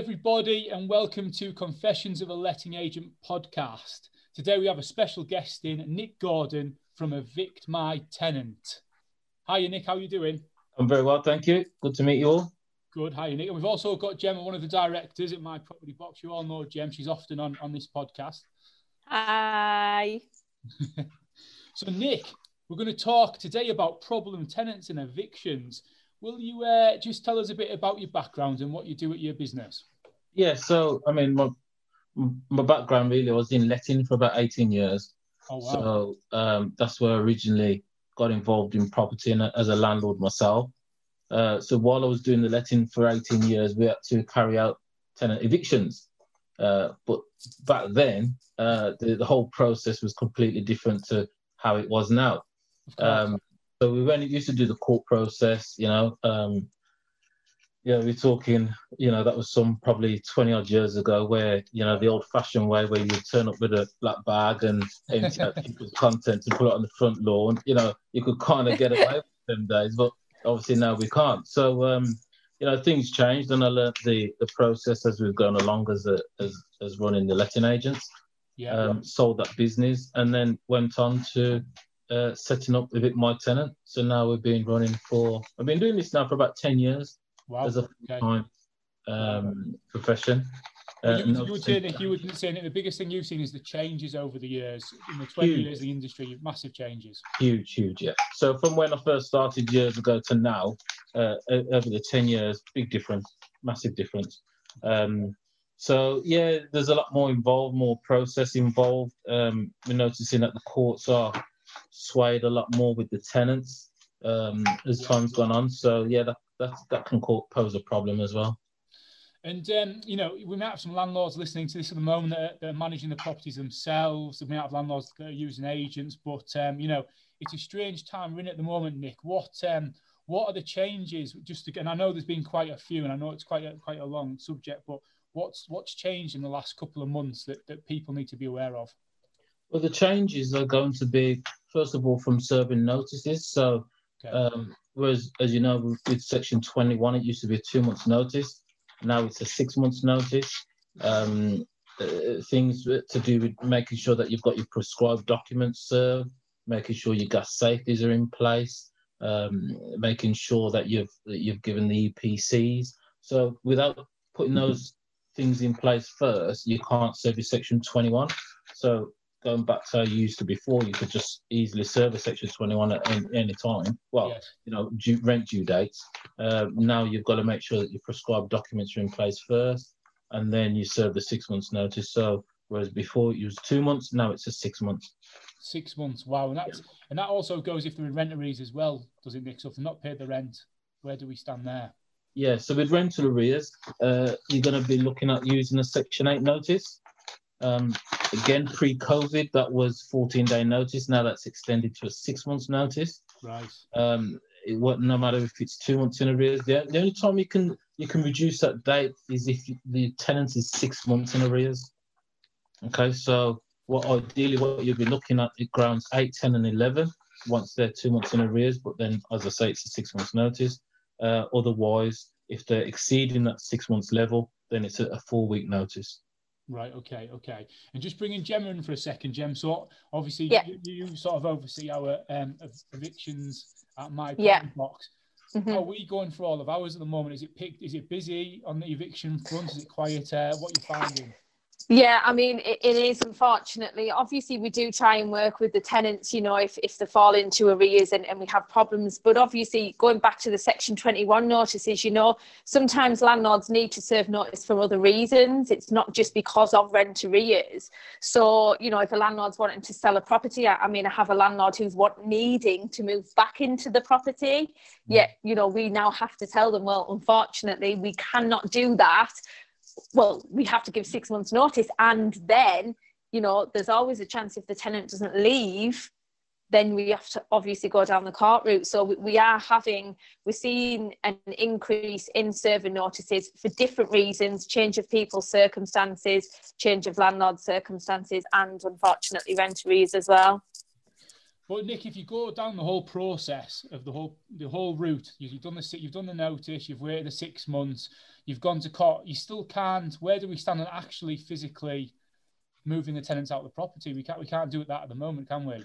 everybody, and welcome to Confessions of a Letting Agent podcast. Today, we have a special guest in, Nick Gordon from Evict My Tenant. Hi, Nick. How are you doing? I'm very well, thank you. Good to meet you all. Good. Hi, Nick. And we've also got Gemma, one of the directors at My Property Box. You all know Gem. She's often on, on this podcast. Hi. so, Nick, we're going to talk today about problem tenants and evictions. Will you uh, just tell us a bit about your background and what you do at your business? Yeah, so I mean, my my background really was in letting for about 18 years. Oh, wow. So um, that's where I originally got involved in property and as a landlord myself. Uh, so while I was doing the letting for 18 years, we had to carry out tenant evictions. Uh, but back then, uh, the, the, whole process was completely different to how it was now. Um, so we went used to do the court process, you know. Um, yeah, we're talking, you know, that was some probably 20 odd years ago where, you know, the old fashioned way where you would turn up with a black bag and empty out people's content and put it on the front lawn. You know, you could kind of get away with them days, but obviously now we can't. So, um, you know, things changed and I learned the, the process as we've gone along as, a, as, as running the letting agents. Yeah. Um, sold that business and then went on to uh, setting up Evict My Tenant. So now we've been running for, I've been doing this now for about 10 years wow. as a full-time um, profession. Uh, you, you, were saying, you were saying that the biggest thing you've seen is the changes over the years. In the 20 huge. years of the industry, massive changes. Huge, huge, yeah. So from when I first started years ago to now, uh, over the 10 years, big difference, massive difference. Um, so yeah, there's a lot more involved, more process involved. Um, we're noticing that the courts are swayed a lot more with the tenants um, as time's gone on. So yeah, that that, that can pose a problem as well. And um, you know, we might have some landlords listening to this at the moment that are, managing the properties themselves. We might have landlords that are using agents, but um, you know, it's a strange time we're in at the moment, Nick. What um, what are the changes? Just and I know there's been quite a few, and I know it's quite a, quite a long subject, but what's what's changed in the last couple of months that, that people need to be aware of? Well, the changes are going to be first of all from serving notices. So, okay. um, whereas as you know with Section 21, it used to be a two months notice. Now it's a six months notice. Um, uh, things to do with making sure that you've got your prescribed documents served, making sure your gas safeties are in place, um, making sure that you've that you've given the EPCs. So without putting those things in place first, you can't serve your Section 21. So going back to how you used to before, you could just easily serve a Section 21 at any, any time. Well, yes. you know, due, rent due dates. Uh, now you've got to make sure that your prescribed documents are in place first, and then you serve the six months notice. So whereas before it was two months, now it's a six months. Six months, wow, and that's yeah. and that also goes if there are rent arrears as well, does it? So if they're not paid the rent, where do we stand there? Yeah, so with rental arrears, uh, you're going to be looking at using a Section 8 notice. Um, again, pre-COVID, that was 14 day notice. Now that's extended to a six months notice. Right. Um, it, what, no matter if it's two months in arrears. The, the only time you can you can reduce that date is if the tenant is six months in arrears. Okay, so what ideally what you'll be looking at it grounds eight, 10, and 11 once they're two months in arrears. But then, as I say, it's a six months notice. Uh, otherwise, if they're exceeding that six months level, then it's a, a four week notice. Right. Okay. Okay. And just bringing Gemma in for a second, Gem. So obviously, yeah. you, you, sort of oversee our um, evictions at my yeah. box. Mm-hmm. How are we going for all of ours at the moment? Is it picked? Is it busy on the eviction front? Is it quieter? What are you finding? Yeah, I mean, it, it is unfortunately. Obviously, we do try and work with the tenants, you know, if, if they fall into arrears and, and we have problems. But obviously, going back to the Section 21 notices, you know, sometimes landlords need to serve notice for other reasons. It's not just because of rent arrears. So, you know, if a landlord's wanting to sell a property, I, I mean, I have a landlord who's what needing to move back into the property. Mm. Yet, you know, we now have to tell them, well, unfortunately, we cannot do that well, we have to give six months' notice. And then, you know, there's always a chance if the tenant doesn't leave, then we have to obviously go down the court route. So we are having, we're seeing an increase in serving notices for different reasons change of people's circumstances, change of landlord circumstances, and unfortunately rent arrears as well. But Nick, if you go down the whole process of the whole the whole route, you've done the you've done the notice, you've waited the six months, you've gone to court, you still can't. Where do we stand on actually physically moving the tenants out of the property? We can't we can't do it that at the moment, can we?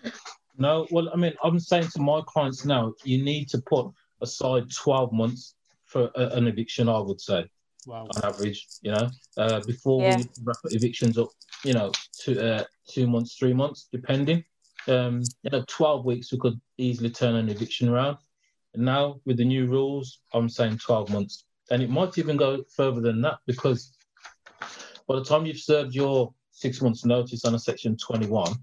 No, well, I mean, I'm saying to my clients now, you need to put aside 12 months for a, an eviction. I would say, wow. on average, you know, uh, before yeah. we wrap evictions up, you know, two uh, two months, three months, depending um, you know, 12 weeks, we could easily turn an eviction around. And now with the new rules, I'm saying 12 months. And it might even go further than that because by the time you've served your six months notice on a section 21,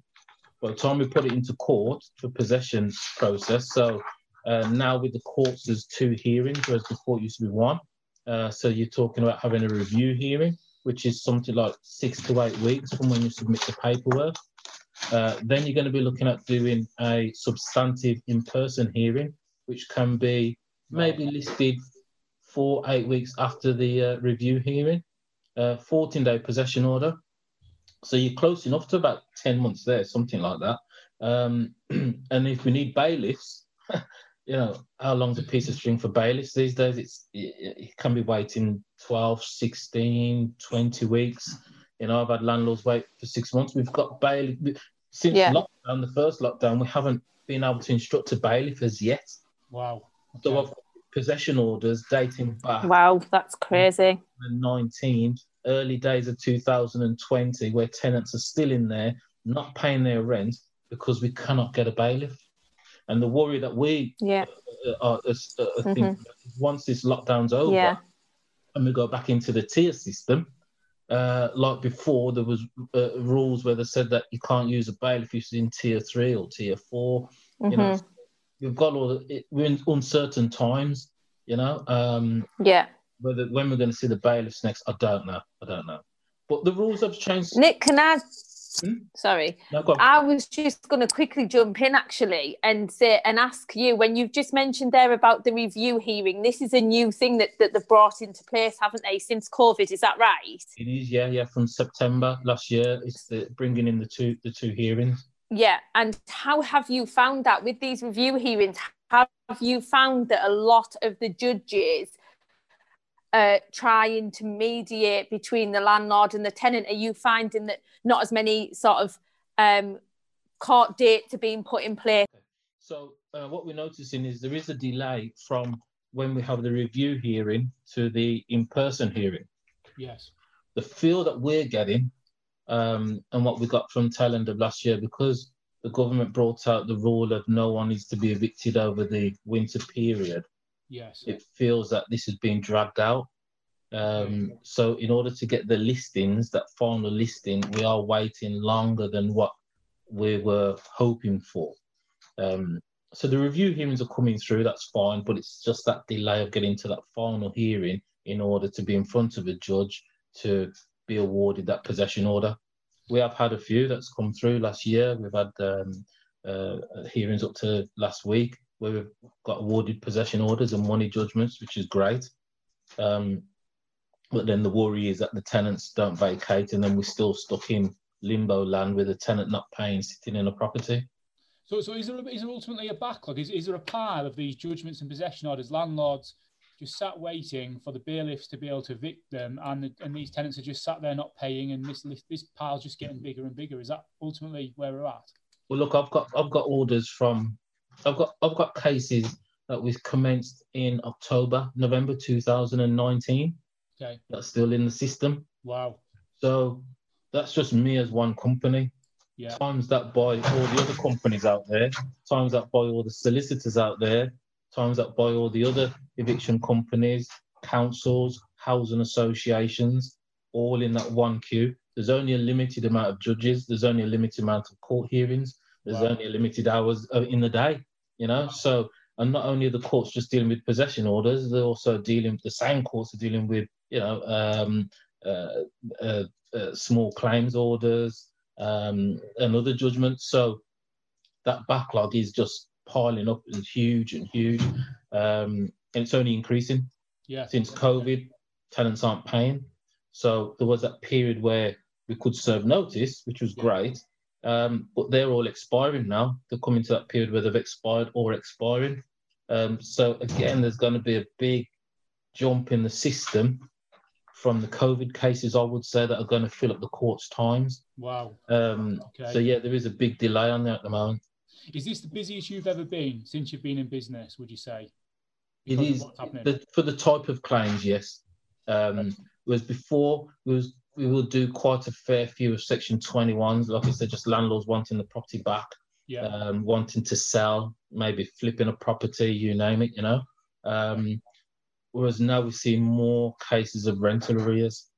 by the time we put it into court for possession process, so uh, now with the courts, there's two hearings, whereas before it used to be one. Uh, so you're talking about having a review hearing, which is something like six to eight weeks from when you submit the paperwork. Uh, then you're going to be looking at doing a substantive in-person hearing, which can be maybe listed four, eight weeks after the uh, review hearing, 14-day uh, possession order. So you're close enough to about 10 months there, something like that. Um, and if we need bailiffs, you know, how long's a piece of string for bailiffs these days? It's it, it can be waiting 12, 16, 20 weeks. You know, I've had landlords wait for six months. We've got bailiff since yeah. lockdown, the first lockdown, we haven't been able to instruct a bailiff as yet. Wow. Okay. So I've got possession orders dating back. Wow, that's crazy. 19, early days of 2020, where tenants are still in there, not paying their rent because we cannot get a bailiff. And the worry that we yeah. are, are, are mm-hmm. once this lockdown's over yeah. and we go back into the tier system, uh, like before, there was uh, rules where they said that you can't use a bail if you're in tier three or tier 4 mm-hmm. You know, mm-hmm. we've got all the, we're in uncertain times. You know. Um, yeah. Whether when we're going to see the bailiffs next, I don't know. I don't know. But the rules have changed. Nick, can I Hmm? Sorry. No, I was just going to quickly jump in actually and say and ask you when you've just mentioned there about the review hearing. This is a new thing that, that they've brought into place, haven't they, since COVID? Is that right? It is, yeah, yeah. From September last year, it's the, bringing in the two the two hearings. Yeah, and how have you found that with these review hearings? Have you found that a lot of the judges uh, trying to mediate between the landlord and the tenant? Are you finding that not as many sort of um, court dates are being put in place? So uh, what we're noticing is there is a delay from when we have the review hearing to the in-person hearing. Yes. The feel that we're getting um, and what we got from tail end of last year, because the government brought out the rule of no one is to be evicted over the winter period. Yes. It feels that this is being dragged out. Um, so in order to get the listings, that final listing, we are waiting longer than what we were hoping for. Um, so the review hearings are coming through, that's fine, but it's just that delay of getting to that final hearing in order to be in front of a judge to be awarded that possession order. We have had a few that's come through last year. We've had um, uh, hearings up to last week where we've got awarded possession orders and money judgments, which is great. Um, but then the worry is that the tenants don't vacate, and then we're still stuck in limbo land with a tenant not paying, sitting in a property. So, so is there, is there ultimately a backlog? Is, is there a pile of these judgments and possession orders? Landlords just sat waiting for the bailiffs to be able to evict them, and the, and these tenants are just sat there not paying, and this this pile's just getting bigger and bigger. Is that ultimately where we're at? Well, look, I've got I've got orders from I've got I've got cases that was commenced in October, November 2019. Okay. That's still in the system. Wow. So that's just me as one company. Yeah. Times that by all the other companies out there, times that by all the solicitors out there, times that by all the other eviction companies, councils, housing associations, all in that one queue. There's only a limited amount of judges. There's only a limited amount of court hearings. There's wow. only a limited hours uh, in the day you know. So, and not only are the courts just dealing with possession orders, they're also dealing, the same courts are dealing with, you know, um, uh, uh, uh, small claims orders um, and other judgments. So that backlog is just piling up and huge and huge. Um, and it's only increasing. Yeah. Since COVID, tenants aren't paying. So there was that period where we could serve notice, which was yeah. great. Um, but they're all expiring now. They're coming to that period where they've expired or expiring. Um, so again, there's going to be a big jump in the system from the COVID cases, I would say, that are going to fill up the court's times. Wow. Um, okay. So yeah, there is a big delay on that at the moment. Is this the busiest you've ever been since you've been in business? Would you say? Because it is the, for the type of claims, yes. Um, whereas before, was we will do quite a fair few of Section 21s, like I said, just landlords wanting the property back, yeah. um, wanting to sell, maybe flipping a property, you name it, you know. Um, whereas now we see more cases of rental arrears.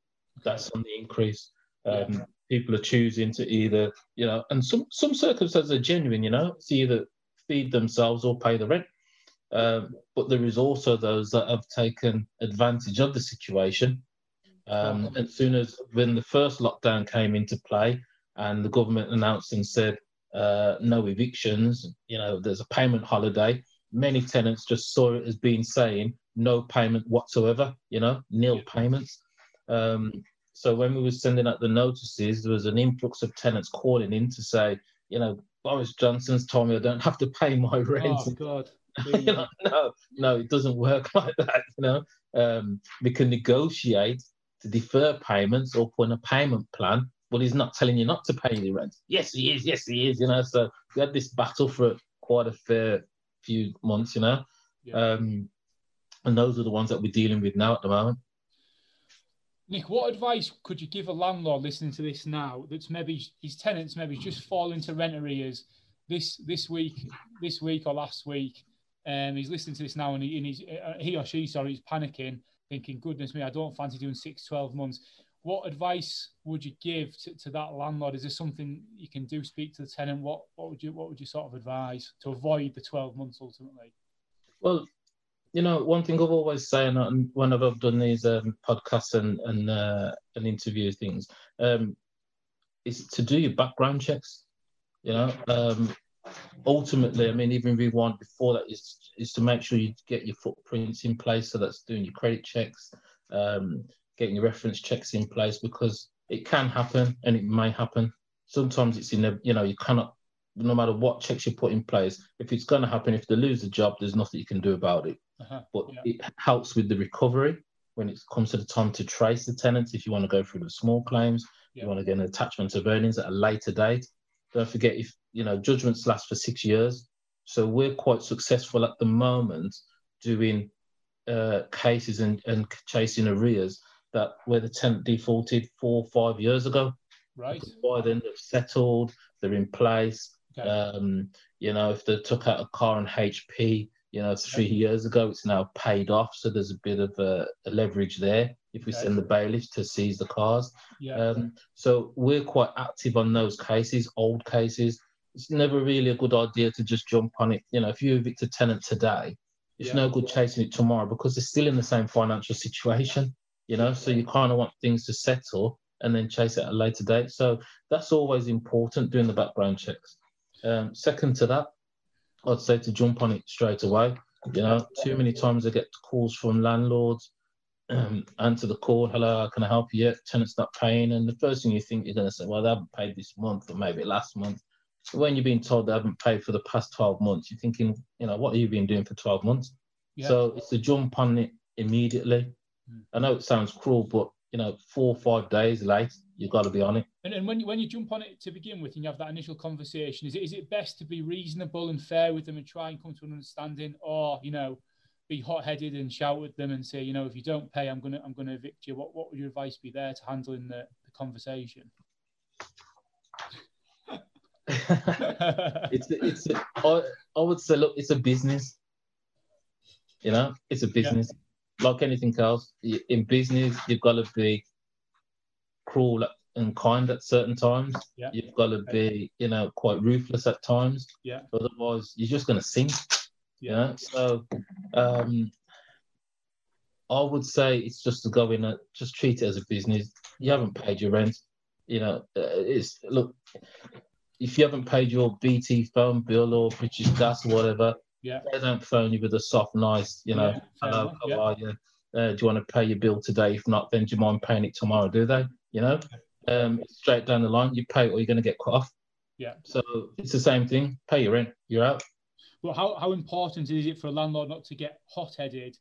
That's on the increase. Um, yeah. People are choosing to either, you know, and some some circumstances are genuine, you know, it's either feed themselves or pay the rent. Um, but there is also those that have taken advantage of the situation. Um, and as soon as when the first lockdown came into play and the government announced and said uh, no evictions, you know, there's a payment holiday, many tenants just saw it as being saying no payment whatsoever, you know, nil payments. Um, so when we were sending out the notices, there was an influx of tenants calling in to say, you know, Boris Johnson's told me I don't have to pay my rent. Oh God. you know, no, no, it doesn't work like that. You know, um, we can negotiate to defer payments or put in a payment plan. But he's not telling you not to pay the rent. Yes, he is. Yes, he is. You know, so we had this battle for quite a fair few months. You know, yeah. um, and those are the ones that we're dealing with now at the moment. Nick, what advice could you give a landlord listening to this now that's maybe his tenants maybe just fall into rent arrears this this week, this week or last week? Um, he's listening to this now and, he, and he's, uh, he or she, sorry, is panicking, thinking, goodness me, I don't fancy doing six, 12 months. What advice would you give to, to that landlord? Is there something you can do? Speak to the tenant. What what would you what would you sort of advise to avoid the 12 months ultimately? Well, you know, one thing I've always said, and whenever I've done these um, podcasts and and uh, and interview things, um, is to do your background checks. You know, um, ultimately, I mean, even rewind before that is is to make sure you get your footprints in place. So that's doing your credit checks, um, getting your reference checks in place because it can happen and it may happen. Sometimes it's in the you know, you cannot, no matter what checks you put in place, if it's going to happen, if they lose the job, there's nothing you can do about it. Uh-huh. But yeah. it helps with the recovery when it comes to the time to trace the tenants. If you want to go through the small claims, yeah. you want to get an attachment of earnings at a later date. Don't forget if you know judgments last for six years, so we're quite successful at the moment doing uh, cases and, and chasing arrears that where the tenant defaulted four or five years ago. Right. By then they've settled, they're in place. Okay. Um, you know, if they took out a car on HP, you know, three okay. years ago, it's now paid off. So there's a bit of a, a leverage there if we okay. send the bailiffs to seize the cars. Yeah. Um, so we're quite active on those cases, old cases. It's never really a good idea to just jump on it. You know, if you evict a tenant today, it's yeah. no good chasing it tomorrow because they're still in the same financial situation. You know, so you kind of want things to settle and then chase it at a later date. So that's always important doing the background checks. Um, second to that, I'd say to jump on it straight away. You know, too many times I get calls from landlords, um, answer the call, hello, can I help you? Tenant's not paying, and the first thing you think you're going to say, well, they haven't paid this month or maybe last month. So when you're being told they haven't paid for the past 12 months, you're thinking, you know, what have you been doing for 12 months? Yeah. So it's a jump on it immediately. Mm. I know it sounds cruel, but you know, four or five days late, you've got to be on it. And, and when you when you jump on it to begin with, and you have that initial conversation, is it is it best to be reasonable and fair with them and try and come to an understanding, or you know, be hot headed and shout at them and say, you know, if you don't pay, I'm gonna I'm gonna evict you. What what would your advice be there to handling the, the conversation? It's it's a, I, I would say look, it's a business. You know, it's a business. Yeah like anything else, in business, you've got to be cruel and kind at certain times. Yeah. You've got to be, you know, quite ruthless at times. Yeah. Otherwise, you're just going to sink. Yeah. You know? So, um, I would say it's just to go in and just treat it as a business. You haven't paid your rent. You know, uh, it's look. If you haven't paid your BT phone bill or British Gas or whatever, yeah. They don't phone you with a soft, nice, you know, yeah, hello, how yeah. are you? Uh, do you want to pay your bill today? If not, then do you mind paying it tomorrow? Do they? You know, um, straight down the line, you pay or you're going to get cut off. Yeah. So it's the same thing. Pay your rent, you're out. But how, how important is it for a landlord not to get hot headed,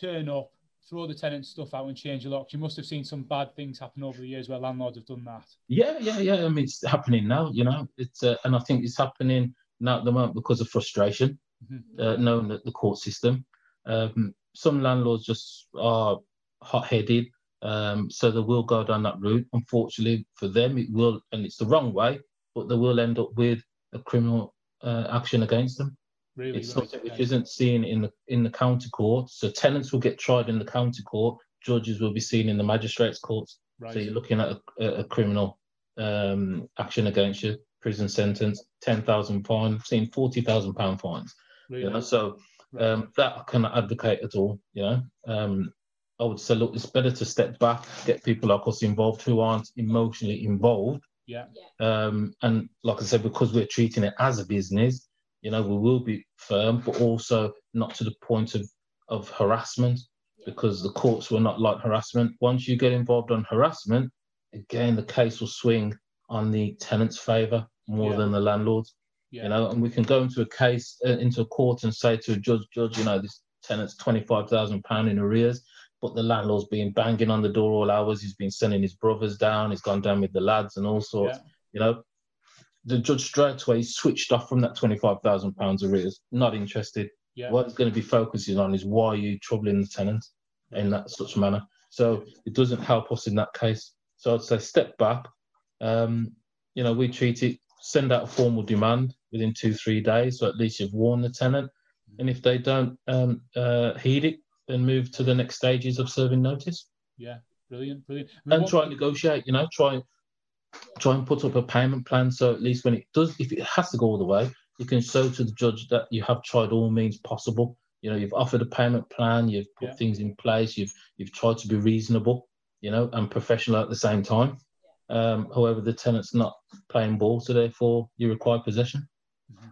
turn up, throw the tenant stuff out and change the locks? You must have seen some bad things happen over the years where landlords have done that. Yeah, yeah, yeah. I mean, it's happening now, you know. It's uh, and I think it's happening now at the moment because of frustration, mm-hmm. uh, knowing that the court system. Um, some landlords just are hot-headed, um, so they will go down that route. Unfortunately for them, it will, and it's the wrong way, but they will end up with a criminal uh, action against them. Really, it's something which isn't seen in the in the county court. So tenants will get tried in the county court. Judges will be seen in the magistrates' courts. Right. So you're looking at a, a criminal um, action against you, prison sentence, ten thousand pound, seen forty thousand pound fines. Really? You know, so um, that I cannot advocate at all. You know, um, I would say, look, it's better to step back, get people like us involved who aren't emotionally involved. Yeah. Um, and like I said, because we're treating it as a business, you know, we will be firm, but also not to the point of, of harassment because the courts will not like harassment. Once you get involved on harassment, again, the case will swing on the tenant's favour more yeah. than the landlord's. Yeah. You know, and we can go into a case, uh, into a court and say to a judge, judge, you know, this tenant's £25,000 in arrears, but the landlord's been banging on the door all hours. He's been sending his brothers down. He's gone down with the lads and all sorts. Yeah. You know, the judge straight away switched off from that £25,000 arrears, not interested. Yeah. What he's going to be focusing on is why are you troubling the tenant in that such manner. So it doesn't help us in that case. So I'd say step back. Um, you know, we treat it, send out a formal demand within two, three days. So at least you've warned the tenant. And if they don't um, uh, heed it, then move to the next stages of serving notice. Yeah, brilliant, brilliant. Mean, and try and negotiate, you know, try try and put up a payment plan so at least when it does, if it has to go all the way, you can show to the judge that you have tried all means possible. You know, you've offered a payment plan, you've put yeah. things in place, you've you've tried to be reasonable, you know, and professional at the same time. Um, however, the tenant's not playing ball, so therefore you require possession. Mm-hmm.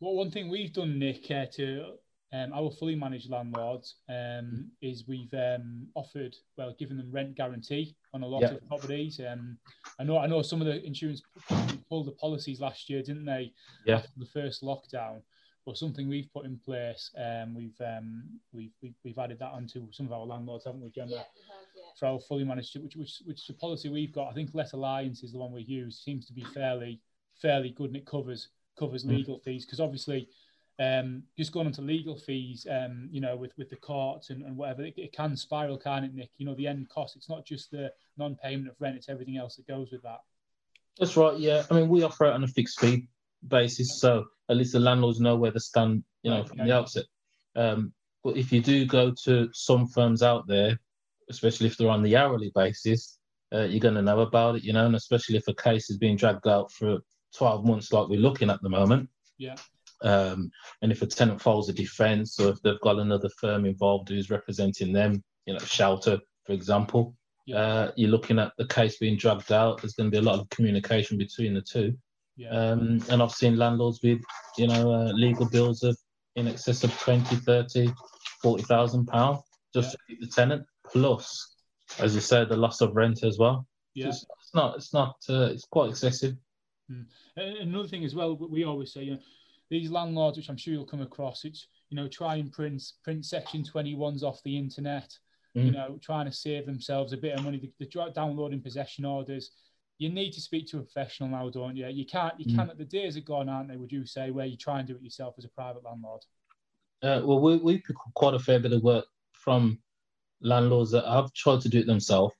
Well, one thing we've done, Nick, uh, to um, our fully managed landlords um, is we've um, offered, well, given them rent guarantee on a lot yep. of properties. Um, I know, I know some of the insurance pulled the policies last year, didn't they? Yeah. After the first lockdown, but something we've put in place, um, we've, um, we've, we've we've added that onto some of our landlords, haven't we, Gemma? Yeah, we have, yeah. For our fully managed, which which which is a policy we've got. I think Let Alliance is the one we use. Seems to be fairly fairly good, and it covers covers mm. legal mm. fees because obviously um, just going into legal fees, um, you know, with, with the courts and, and whatever, it, it, can spiral, can't it, Nick? You know, the end cost, it's not just the non payment of rent, it's everything else that goes with that. That's right, yeah. I mean, we operate on a fixed fee basis, so at least the landlords know where they stand, you know, from the outset. Um, but if you do go to some firms out there, especially if they're on the hourly basis, uh, you're going to know about it, you know, and especially if a case is being dragged out for 12 months like we're looking at the moment. Yeah. Um, and if a tenant files a defence or if they've got another firm involved who's representing them, you know, shelter, for example, yeah. uh, you're looking at the case being dragged out. There's going to be a lot of communication between the two. Yeah. Um, and I've seen landlords with, you know, uh, legal bills of in excess of 20, 30, 40,000 pounds just to keep the tenant, plus, as you said, the loss of rent as well. Yeah. It's, it's not, it's not, uh, it's quite excessive. Mm. Another thing as well, we always say, you know, these landlords, which I'm sure you'll come across, it's you know try and print print Section 21s off the internet. Mm. You know, trying to save themselves a bit of money. The, the downloading possession orders. You need to speak to a professional now, don't you? You can't. You mm. can't. The days are gone, aren't they? Would you say where you try and do it yourself as a private landlord? Uh, well, we we pick quite a fair bit of work from landlords that have tried to do it themselves,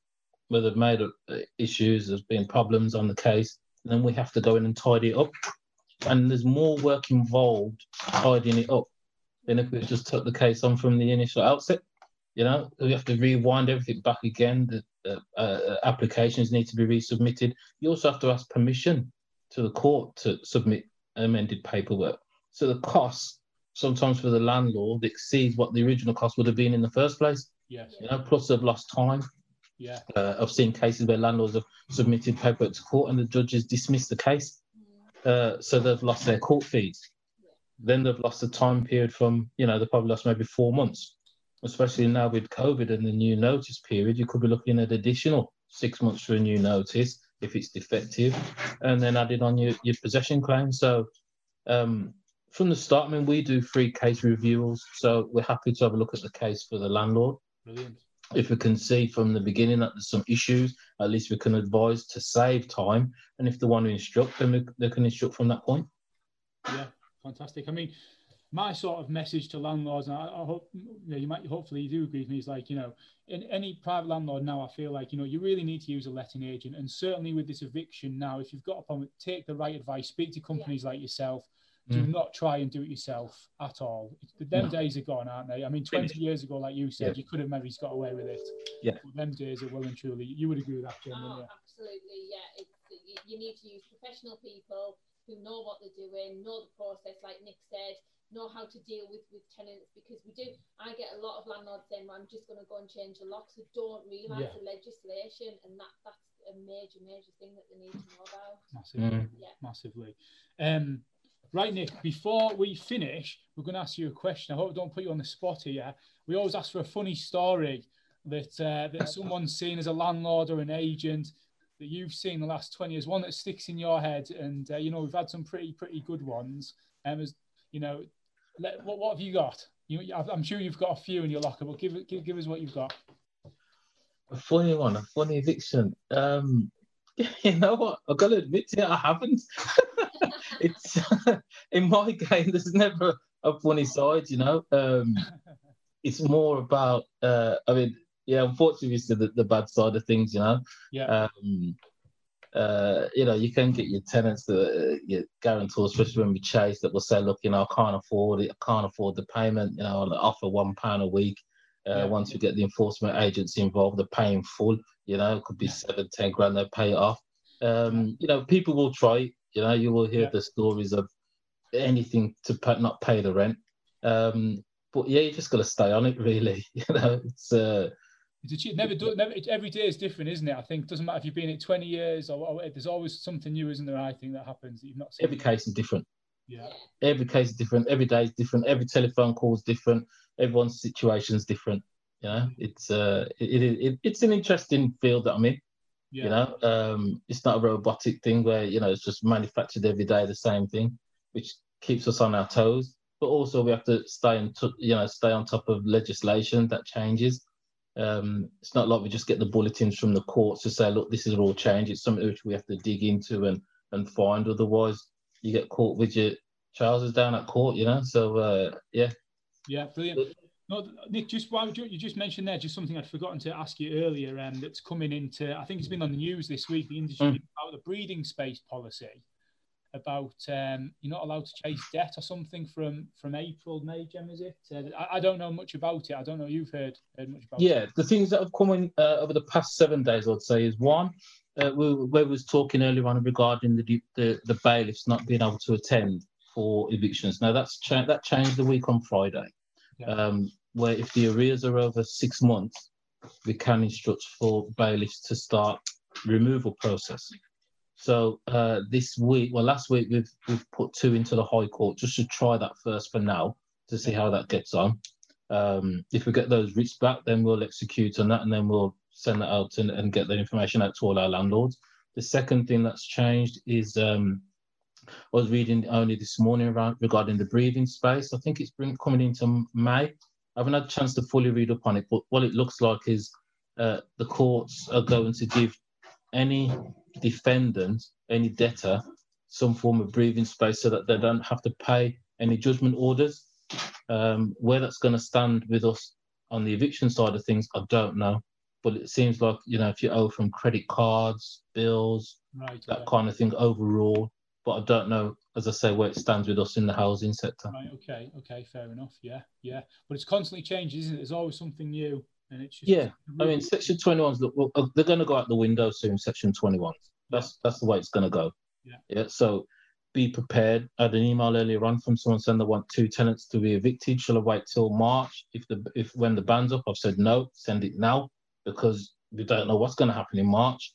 where they've made uh, issues, there's been problems on the case, and then we have to go in and tidy it up and there's more work involved tidying it up than if we just took the case on from the initial outset. You know, we have to rewind everything back again. The uh, uh, applications need to be resubmitted. You also have to ask permission to the court to submit amended paperwork. So the cost sometimes for the landlord exceeds what the original cost would have been in the first place. Yes. You know, plus they've lost time. Yeah. Uh, I've seen cases where landlords have submitted paperwork to court and the judges dismissed the case uh, so they've lost their court fees. Then they've lost the time period from, you know, they probably lost maybe four months, especially now with COVID and the new notice period. You could be looking at additional six months for a new notice if it's defective, and then added on your, your possession claim. So um, from the start, I mean, we do free case reviews, so we're happy to have a look at the case for the landlord. Brilliant. If we can see from the beginning that there's some issues, at least we can advise to save time. And if they want to instruct, then they can instruct from that point. Yeah, fantastic. I mean, my sort of message to landlords, and I, I hope you, know, you might, hopefully, you do agree with me, is like, you know, in any private landlord now, I feel like, you know, you really need to use a letting agent. And certainly with this eviction now, if you've got a problem, take the right advice, speak to companies yeah. like yourself, do mm. not try and do it yourself at all. Them no. days are gone, aren't they? I mean, 20 years ago, like you said, yeah. you could have maybe got away with it. Yeah. But them days are well and truly, you would agree with that, Jen, oh, Absolutely, yeah. It's, you need to use professional people who know what they're doing, know the process, like Nick said, know how to deal with, with tenants because we do. I get a lot of landlords saying, well, I'm just going to go and change the locks who don't realise yeah. the legislation, and that that's a major, major thing that they need to know about. Massively, mm. yeah. massively. Um, Right, Nick, before we finish, we're going to ask you a question. I hope I don't put you on the spot here. We always ask for a funny story that uh, that someone's seen as a landlord or an agent that you've seen the last 20 years, one that sticks in your head. And, uh, you know, we've had some pretty, pretty good ones. And, um, as, you know, let, what, what have you got? You, I'm sure you've got a few in your locker, but give, give, give us what you've got. A funny one, a funny eviction. Um, you know what? I've got to admit to it, I haven't. it's in my game. There's never a funny side, you know. Um, it's more about. Uh, I mean, yeah. Unfortunately, it's the, the bad side of things, you know. Yeah. Um, uh, you know, you can get your tenants, the uh, your guarantors, especially when we chase, that will say, look, you know, I can't afford it, I can't afford the payment, you know, I'll offer one pound a week. Uh, yeah. Once we get the enforcement agency involved, they're paying full. You know, it could be seven, ten grand. They pay it off. Um, you know, people will try. You know, you will hear yeah. the stories of anything to not pay the rent. Um, but yeah, you just got to stay on it, really. You know, it's. Uh, it's a, never do never every day is different, isn't it? I think it doesn't matter if you've been it 20 years or, or, there's always something new, isn't there? I think that happens that you've not seen. Every case is different. Yeah. Every case is different. Every day is different. Every telephone call is different. Everyone's situation is different. You know, it's uh, it, it, it, it's an interesting field that I'm in. Yeah. You know, um, it's not a robotic thing where you know it's just manufactured every day the same thing, which keeps us on our toes. But also we have to stay on, t- you know, stay on top of legislation that changes. Um, it's not like we just get the bulletins from the courts to say, look, this is all changed. It's something which we have to dig into and and find. Otherwise, you get caught with your trousers down at court. You know, so uh, yeah. Yeah, brilliant. No, Nick, just why you, you just mentioned there, just something I'd forgotten to ask you earlier, um, that's coming into, I think it's been on the news this week, the industry mm. about the breathing space policy, about um, you're not allowed to chase debt or something from from April, May, Gem, is it? Uh, I, I, don't know much about it. I don't know you've heard, heard much about yeah, it. the things that have come in uh, over the past seven days, I'd say, is one, uh, we, we was talking earlier on regarding the, the, the bailiffs not being able to attend for evictions. Now that's cha- that changed the week on Friday yeah. um, where if the arrears are over six months, we can instruct for bailiffs to start removal process. So uh, this week, well, last week we've we've put two into the High Court just to try that first for now to see how that gets on. Um, if we get those writs back, then we'll execute on that, and then we'll send that out and, and get that information out to all our landlords. The second thing that's changed is um, I was reading only this morning around regarding the breathing space. I think it's bring, coming into May. I haven't had a chance to fully read up on it, but what it looks like is uh, the courts are going to give any defendant, any debtor, some form of breathing space so that they don't have to pay any judgment orders. Um, where that's going to stand with us on the eviction side of things, I don't know. But it seems like, you know, if you owe from credit cards, bills, right, that kind of thing overall, but I don't know, as I say, where it stands with us in the housing sector. Right. Okay. Okay. Fair enough. Yeah. Yeah. But it's constantly changing, isn't it? There's always something new, and it's just yeah. Really... I mean, Section 21s. Look, well, uh, they're going to go out the window soon. Section 21s. That's that's the way it's going to go. Yeah. Yeah. So be prepared. I had an email earlier on from someone saying they want two tenants to be evicted. Shall I wait till March? If the if when the ban's up, I've said no. Send it now because we don't know what's going to happen in March.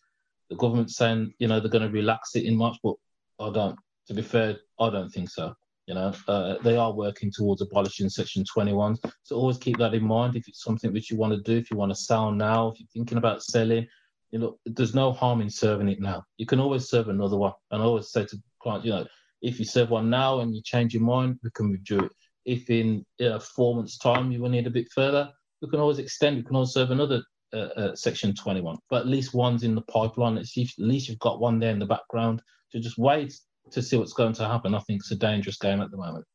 The government's saying you know they're going to relax it in March, but I don't. To be fair, I don't think so. You know, uh, they are working towards abolishing Section 21. So always keep that in mind. If it's something which you want to do, if you want to sell now, if you're thinking about selling, you know, there's no harm in serving it now. You can always serve another one. And I always say to clients, you know, if you serve one now and you change your mind, we can withdraw it. If in you know, four months' time you will need a bit further, we can always extend. We can always serve another uh, uh, Section 21. But at least one's in the pipeline. At least you've got one there in the background. To just wait to see what's going to happen, I think it's a dangerous game at the moment.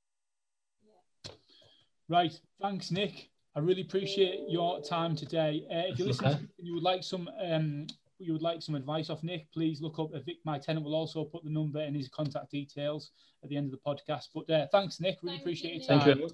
Right. Thanks, Nick. I really appreciate your time today. Uh, if you listen, okay. you would like some, um, you would like some advice off Nick, please look up. Evict My Tenant will also put the number and his contact details at the end of the podcast. But uh, thanks, Nick. Really Thank appreciate you. your time. Thank you.